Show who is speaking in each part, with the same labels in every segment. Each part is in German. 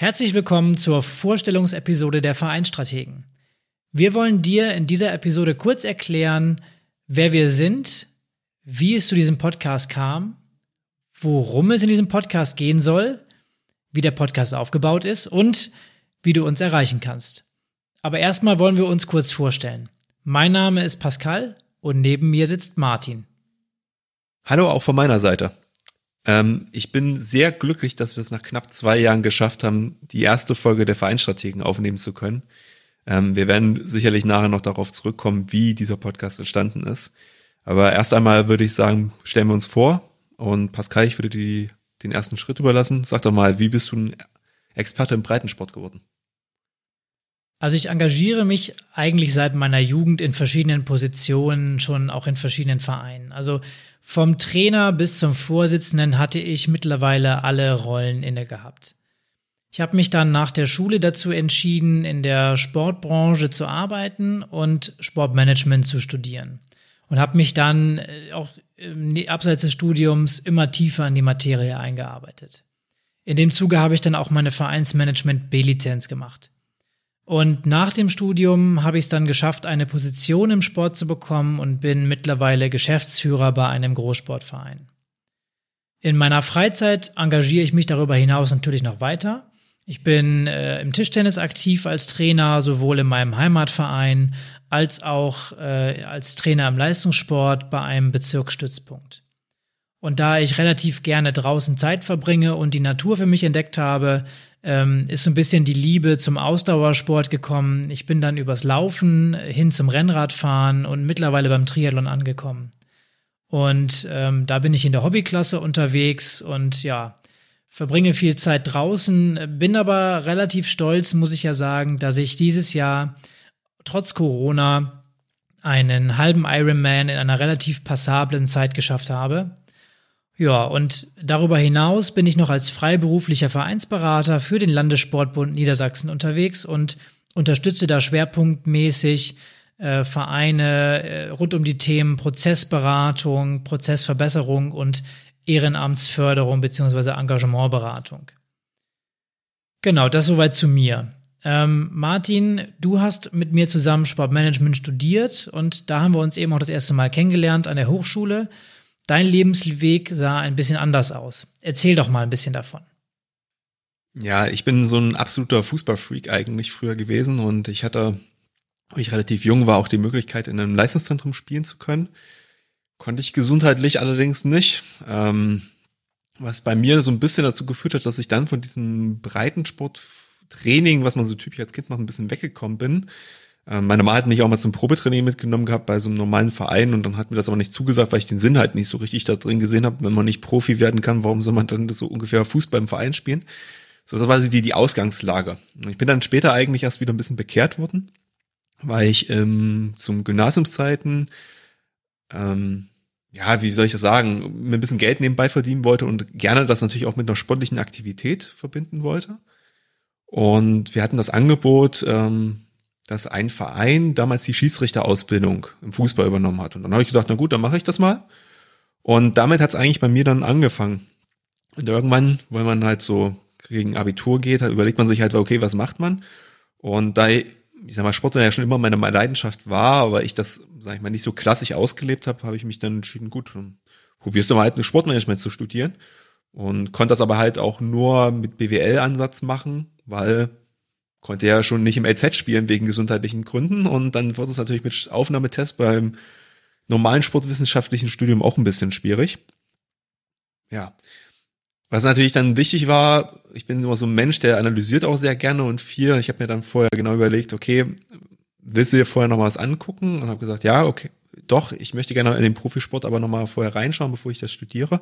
Speaker 1: Herzlich willkommen zur Vorstellungsepisode der Vereinstrategen. Wir wollen dir in dieser Episode kurz erklären, wer wir sind, wie es zu diesem Podcast kam, worum es in diesem Podcast gehen soll, wie der Podcast aufgebaut ist und wie du uns erreichen kannst. Aber erstmal wollen wir uns kurz vorstellen. Mein Name ist Pascal und neben mir sitzt Martin.
Speaker 2: Hallo auch von meiner Seite. Ähm, ich bin sehr glücklich, dass wir es nach knapp zwei Jahren geschafft haben, die erste Folge der Vereinstrategen aufnehmen zu können. Ähm, wir werden sicherlich nachher noch darauf zurückkommen, wie dieser Podcast entstanden ist. Aber erst einmal würde ich sagen, stellen wir uns vor und Pascal, ich würde dir den ersten Schritt überlassen. Sag doch mal, wie bist du ein Experte im Breitensport geworden?
Speaker 1: Also ich engagiere mich eigentlich seit meiner Jugend in verschiedenen Positionen, schon auch in verschiedenen Vereinen. Also vom Trainer bis zum Vorsitzenden hatte ich mittlerweile alle Rollen inne gehabt. Ich habe mich dann nach der Schule dazu entschieden, in der Sportbranche zu arbeiten und Sportmanagement zu studieren. Und habe mich dann äh, auch abseits des Studiums immer tiefer in die Materie eingearbeitet. In dem Zuge habe ich dann auch meine Vereinsmanagement B-Lizenz gemacht. Und nach dem Studium habe ich es dann geschafft, eine Position im Sport zu bekommen und bin mittlerweile Geschäftsführer bei einem Großsportverein. In meiner Freizeit engagiere ich mich darüber hinaus natürlich noch weiter. Ich bin äh, im Tischtennis aktiv als Trainer, sowohl in meinem Heimatverein als auch äh, als Trainer im Leistungssport bei einem Bezirksstützpunkt. Und da ich relativ gerne draußen Zeit verbringe und die Natur für mich entdeckt habe, ähm, ist so ein bisschen die Liebe zum Ausdauersport gekommen. Ich bin dann übers Laufen hin zum Rennradfahren und mittlerweile beim Triathlon angekommen. Und ähm, da bin ich in der Hobbyklasse unterwegs und ja, verbringe viel Zeit draußen, bin aber relativ stolz, muss ich ja sagen, dass ich dieses Jahr trotz Corona einen halben Ironman in einer relativ passablen Zeit geschafft habe. Ja, und darüber hinaus bin ich noch als freiberuflicher Vereinsberater für den Landessportbund Niedersachsen unterwegs und unterstütze da schwerpunktmäßig äh, Vereine äh, rund um die Themen Prozessberatung, Prozessverbesserung und Ehrenamtsförderung beziehungsweise Engagementberatung. Genau, das soweit zu mir. Ähm, Martin, du hast mit mir zusammen Sportmanagement studiert und da haben wir uns eben auch das erste Mal kennengelernt an der Hochschule. Dein Lebensweg sah ein bisschen anders aus. Erzähl doch mal ein bisschen davon.
Speaker 2: Ja, ich bin so ein absoluter Fußballfreak eigentlich früher gewesen und ich hatte, als ich relativ jung war, auch die Möglichkeit, in einem Leistungszentrum spielen zu können. Konnte ich gesundheitlich allerdings nicht. Ähm, was bei mir so ein bisschen dazu geführt hat, dass ich dann von diesem Breitensporttraining, was man so typisch als Kind macht, ein bisschen weggekommen bin meine Mama hat mich auch mal zum Probetraining mitgenommen gehabt bei so einem normalen Verein und dann hat mir das aber nicht zugesagt, weil ich den Sinn halt nicht so richtig da drin gesehen habe. Wenn man nicht Profi werden kann, warum soll man dann so ungefähr Fußball im Verein spielen? So, das war so die, die Ausgangslage. Ich bin dann später eigentlich erst wieder ein bisschen bekehrt worden, weil ich ähm, zum Gymnasiumszeiten, ähm, ja, wie soll ich das sagen, mir ein bisschen Geld nebenbei verdienen wollte und gerne das natürlich auch mit einer sportlichen Aktivität verbinden wollte. Und wir hatten das Angebot, ähm, dass ein Verein damals die Schiedsrichterausbildung im Fußball übernommen hat. Und dann habe ich gedacht, na gut, dann mache ich das mal. Und damit hat es eigentlich bei mir dann angefangen. Und irgendwann, weil man halt so gegen Abitur geht, überlegt man sich halt, okay, was macht man? Und da, ich sag mal, Sport ja schon immer meine Leidenschaft war, aber ich das, sag ich mal, nicht so klassisch ausgelebt habe, habe ich mich dann entschieden, gut, dann probierst du mal halt ein Sportmanagement zu studieren. Und konnte das aber halt auch nur mit BWL-Ansatz machen, weil konnte ja schon nicht im LZ spielen wegen gesundheitlichen Gründen und dann wurde es natürlich mit Aufnahmetest beim normalen sportwissenschaftlichen Studium auch ein bisschen schwierig. Ja. Was natürlich dann wichtig war, ich bin immer so ein Mensch, der analysiert auch sehr gerne und viel. Ich habe mir dann vorher genau überlegt, okay, willst du dir vorher noch mal was angucken? Und habe gesagt, ja, okay, doch, ich möchte gerne in den Profisport aber noch mal vorher reinschauen, bevor ich das studiere.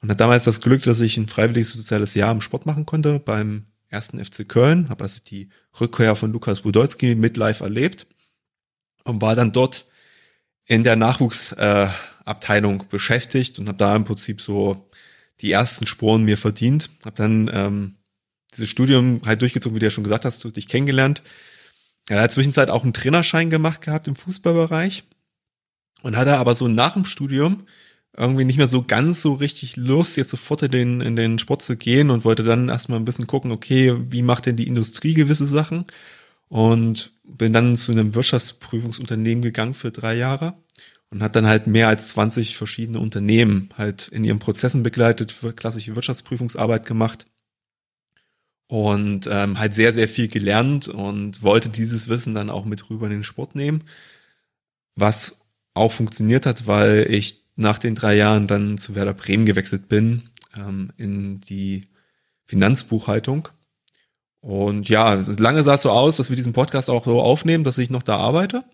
Speaker 2: Und hat damals das Glück, dass ich ein freiwilliges soziales Jahr im Sport machen konnte beim ersten FC Köln, habe also die Rückkehr von Lukas Budolski mit live erlebt und war dann dort in der Nachwuchsabteilung äh, beschäftigt und habe da im Prinzip so die ersten Sporen mir verdient. Habe dann ähm, dieses Studium halt durchgezogen, wie du ja schon gesagt hast, du dich kennengelernt. Er hat in der Zwischenzeit auch einen Trainerschein gemacht gehabt im Fußballbereich und hat er aber so nach dem Studium irgendwie nicht mehr so ganz so richtig Lust, jetzt sofort in den, in den Sport zu gehen und wollte dann erstmal ein bisschen gucken, okay, wie macht denn die Industrie gewisse Sachen? Und bin dann zu einem Wirtschaftsprüfungsunternehmen gegangen für drei Jahre und hat dann halt mehr als 20 verschiedene Unternehmen halt in ihren Prozessen begleitet, für klassische Wirtschaftsprüfungsarbeit gemacht und ähm, halt sehr, sehr viel gelernt und wollte dieses Wissen dann auch mit rüber in den Sport nehmen, was auch funktioniert hat, weil ich nach den drei Jahren dann zu Werder Bremen gewechselt bin, ähm, in die Finanzbuchhaltung. Und ja, lange sah es so aus, dass wir diesen Podcast auch so aufnehmen, dass ich noch da arbeite.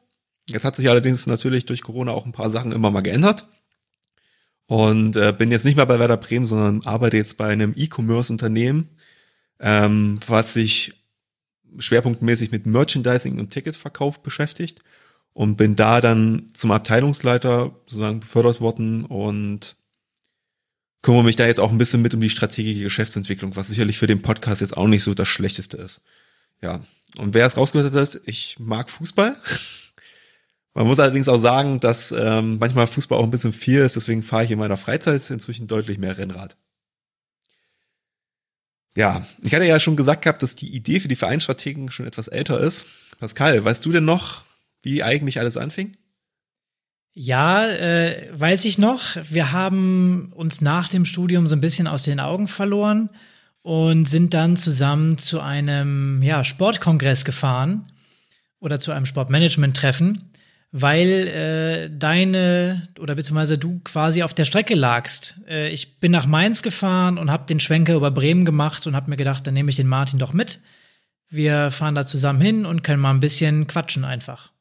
Speaker 2: Jetzt hat sich allerdings natürlich durch Corona auch ein paar Sachen immer mal geändert. Und äh, bin jetzt nicht mehr bei Werder Bremen, sondern arbeite jetzt bei einem E-Commerce-Unternehmen, ähm, was sich schwerpunktmäßig mit Merchandising und Ticketverkauf beschäftigt und bin da dann zum Abteilungsleiter sozusagen befördert worden und kümmere mich da jetzt auch ein bisschen mit um die strategische Geschäftsentwicklung, was sicherlich für den Podcast jetzt auch nicht so das Schlechteste ist. Ja, und wer es rausgehört hat, ich mag Fußball. Man muss allerdings auch sagen, dass ähm, manchmal Fußball auch ein bisschen viel ist, deswegen fahre ich in meiner Freizeit inzwischen deutlich mehr Rennrad. Ja, ich hatte ja schon gesagt gehabt, dass die Idee für die Vereinsstrategen schon etwas älter ist. Pascal, weißt du denn noch, wie eigentlich alles anfing?
Speaker 1: Ja, äh, weiß ich noch. Wir haben uns nach dem Studium so ein bisschen aus den Augen verloren und sind dann zusammen zu einem ja, Sportkongress gefahren oder zu einem Sportmanagement-Treffen, weil äh, deine oder beziehungsweise du quasi auf der Strecke lagst. Äh, ich bin nach Mainz gefahren und habe den Schwenker über Bremen gemacht und habe mir gedacht, dann nehme ich den Martin doch mit. Wir fahren da zusammen hin und können mal ein bisschen quatschen einfach.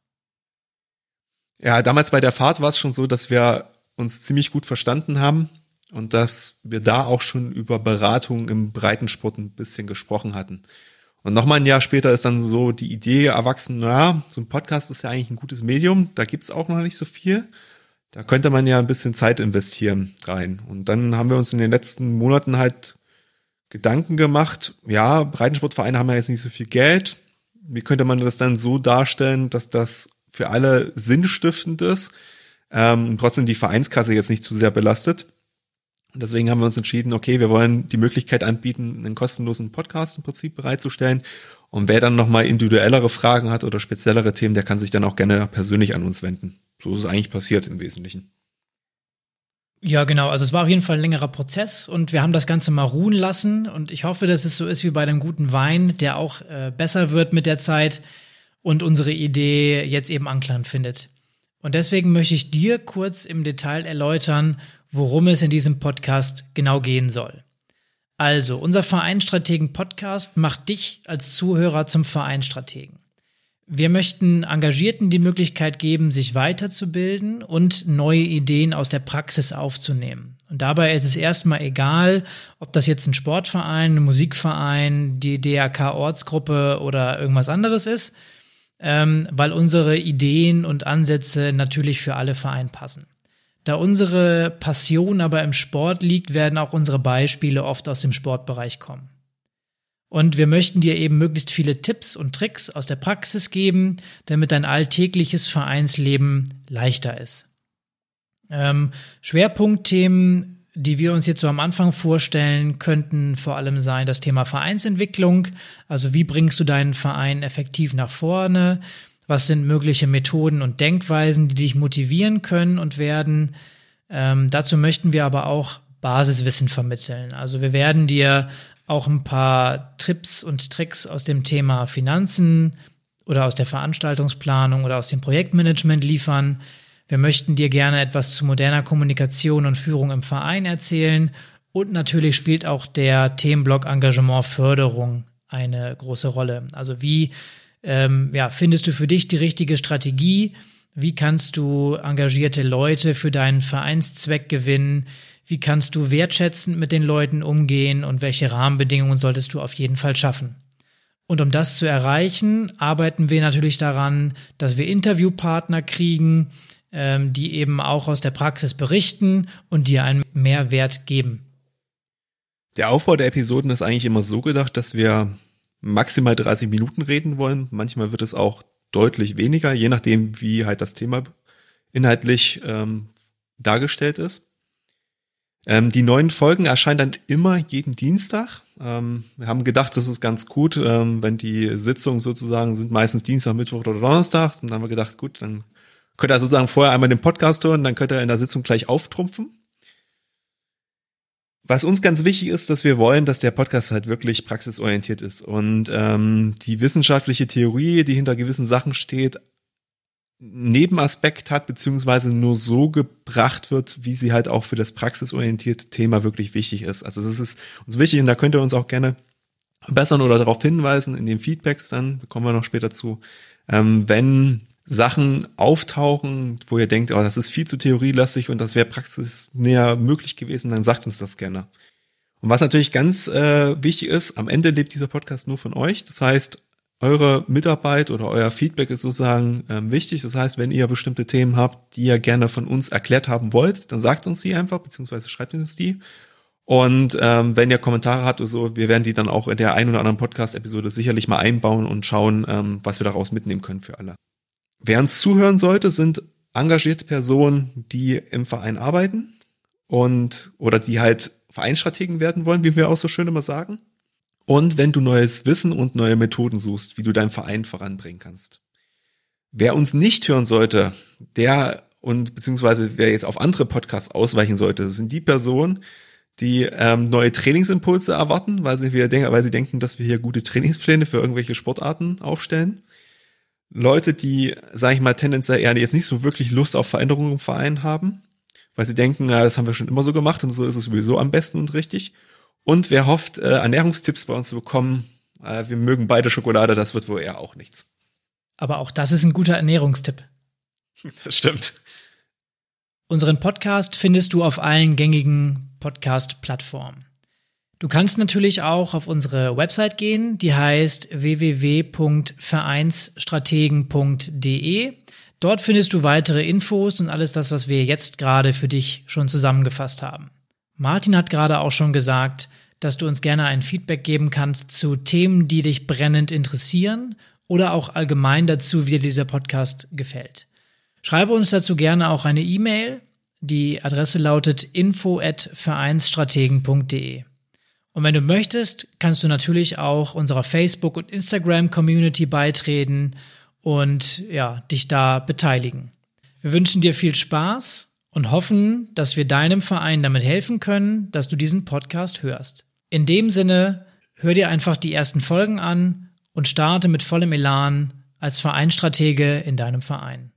Speaker 2: Ja, damals bei der Fahrt war es schon so, dass wir uns ziemlich gut verstanden haben und dass wir da auch schon über Beratung im Breitensport ein bisschen gesprochen hatten. Und nochmal ein Jahr später ist dann so die Idee erwachsen, naja, so ein Podcast ist ja eigentlich ein gutes Medium, da gibt's auch noch nicht so viel. Da könnte man ja ein bisschen Zeit investieren rein. Und dann haben wir uns in den letzten Monaten halt Gedanken gemacht, ja, Breitensportvereine haben ja jetzt nicht so viel Geld. Wie könnte man das dann so darstellen, dass das für alle sinnstiftend ist ähm, trotzdem die Vereinskasse jetzt nicht zu sehr belastet. Und deswegen haben wir uns entschieden, okay, wir wollen die Möglichkeit anbieten, einen kostenlosen Podcast im Prinzip bereitzustellen. Und wer dann nochmal individuellere Fragen hat oder speziellere Themen, der kann sich dann auch gerne persönlich an uns wenden. So ist es eigentlich passiert im Wesentlichen.
Speaker 1: Ja, genau. Also es war auf jeden Fall ein längerer Prozess und wir haben das Ganze mal ruhen lassen. Und ich hoffe, dass es so ist wie bei einem guten Wein, der auch äh, besser wird mit der Zeit und unsere Idee jetzt eben Anklang findet. Und deswegen möchte ich dir kurz im Detail erläutern, worum es in diesem Podcast genau gehen soll. Also, unser Vereinstrategen-Podcast macht dich als Zuhörer zum Vereinstrategen. Wir möchten Engagierten die Möglichkeit geben, sich weiterzubilden und neue Ideen aus der Praxis aufzunehmen. Und dabei ist es erstmal egal, ob das jetzt ein Sportverein, ein Musikverein, die DRK-Ortsgruppe oder irgendwas anderes ist ähm, weil unsere Ideen und Ansätze natürlich für alle Vereine passen. Da unsere Passion aber im Sport liegt, werden auch unsere Beispiele oft aus dem Sportbereich kommen. Und wir möchten dir eben möglichst viele Tipps und Tricks aus der Praxis geben, damit dein alltägliches Vereinsleben leichter ist. Ähm, Schwerpunktthemen die wir uns jetzt so am Anfang vorstellen, könnten vor allem sein das Thema Vereinsentwicklung. Also wie bringst du deinen Verein effektiv nach vorne? Was sind mögliche Methoden und Denkweisen, die dich motivieren können und werden? Ähm, dazu möchten wir aber auch Basiswissen vermitteln. Also wir werden dir auch ein paar Tipps und Tricks aus dem Thema Finanzen oder aus der Veranstaltungsplanung oder aus dem Projektmanagement liefern wir möchten dir gerne etwas zu moderner Kommunikation und Führung im Verein erzählen. Und natürlich spielt auch der Themenblock Engagement Förderung eine große Rolle. Also wie ähm, ja, findest du für dich die richtige Strategie? Wie kannst du engagierte Leute für deinen Vereinszweck gewinnen? Wie kannst du wertschätzend mit den Leuten umgehen und welche Rahmenbedingungen solltest du auf jeden Fall schaffen? Und um das zu erreichen, arbeiten wir natürlich daran, dass wir Interviewpartner kriegen, ähm, die eben auch aus der Praxis berichten und dir einen Mehrwert geben.
Speaker 2: Der Aufbau der Episoden ist eigentlich immer so gedacht, dass wir maximal 30 Minuten reden wollen. Manchmal wird es auch deutlich weniger, je nachdem, wie halt das Thema inhaltlich ähm, dargestellt ist. Ähm, die neuen Folgen erscheinen dann immer jeden Dienstag. Ähm, wir haben gedacht, das ist ganz gut, ähm, wenn die Sitzungen sozusagen sind meistens Dienstag, Mittwoch oder Donnerstag. Und dann haben wir gedacht, gut, dann könnt ihr sozusagen vorher einmal den Podcast hören, dann könnt ihr in der Sitzung gleich auftrumpfen. Was uns ganz wichtig ist, dass wir wollen, dass der Podcast halt wirklich praxisorientiert ist und ähm, die wissenschaftliche Theorie, die hinter gewissen Sachen steht, Nebenaspekt hat, beziehungsweise nur so gebracht wird, wie sie halt auch für das praxisorientierte Thema wirklich wichtig ist. Also das ist uns wichtig und da könnt ihr uns auch gerne bessern oder darauf hinweisen in den Feedbacks dann, kommen wir noch später zu, ähm, wenn Sachen auftauchen, wo ihr denkt, oh, das ist viel zu theorielastig und das wäre praxisnäher möglich gewesen, dann sagt uns das gerne. Und was natürlich ganz äh, wichtig ist, am Ende lebt dieser Podcast nur von euch. Das heißt, eure Mitarbeit oder euer Feedback ist sozusagen ähm, wichtig. Das heißt, wenn ihr bestimmte Themen habt, die ihr gerne von uns erklärt haben wollt, dann sagt uns die einfach, beziehungsweise schreibt uns die. Und ähm, wenn ihr Kommentare habt oder so, wir werden die dann auch in der ein oder anderen Podcast-Episode sicherlich mal einbauen und schauen, ähm, was wir daraus mitnehmen können für alle. Wer uns zuhören sollte, sind engagierte Personen, die im Verein arbeiten und oder die halt Vereinsstrategen werden wollen, wie wir auch so schön immer sagen. Und wenn du neues Wissen und neue Methoden suchst, wie du deinen Verein voranbringen kannst. Wer uns nicht hören sollte, der und beziehungsweise wer jetzt auf andere Podcasts ausweichen sollte, sind die Personen, die ähm, neue Trainingsimpulse erwarten, weil sie, denken, weil sie denken, dass wir hier gute Trainingspläne für irgendwelche Sportarten aufstellen. Leute, die, sage ich mal, tendenziell eher jetzt nicht so wirklich Lust auf Veränderungen im Verein haben, weil sie denken, na, das haben wir schon immer so gemacht und so ist es sowieso am besten und richtig. Und wer hofft, äh, Ernährungstipps bei uns zu bekommen, äh, wir mögen beide Schokolade, das wird wohl eher auch nichts.
Speaker 1: Aber auch das ist ein guter Ernährungstipp.
Speaker 2: Das stimmt.
Speaker 1: Unseren Podcast findest du auf allen gängigen Podcast-Plattformen. Du kannst natürlich auch auf unsere Website gehen, die heißt www.vereinsstrategen.de. Dort findest du weitere Infos und alles das, was wir jetzt gerade für dich schon zusammengefasst haben. Martin hat gerade auch schon gesagt, dass du uns gerne ein Feedback geben kannst zu Themen, die dich brennend interessieren oder auch allgemein dazu, wie dir dieser Podcast gefällt. Schreibe uns dazu gerne auch eine E-Mail. Die Adresse lautet info@vereinsstrategen.de. Und wenn du möchtest, kannst du natürlich auch unserer Facebook- und Instagram-Community beitreten und ja, dich da beteiligen. Wir wünschen dir viel Spaß und hoffen, dass wir deinem Verein damit helfen können, dass du diesen Podcast hörst. In dem Sinne, hör dir einfach die ersten Folgen an und starte mit vollem Elan als Vereinstratege in deinem Verein.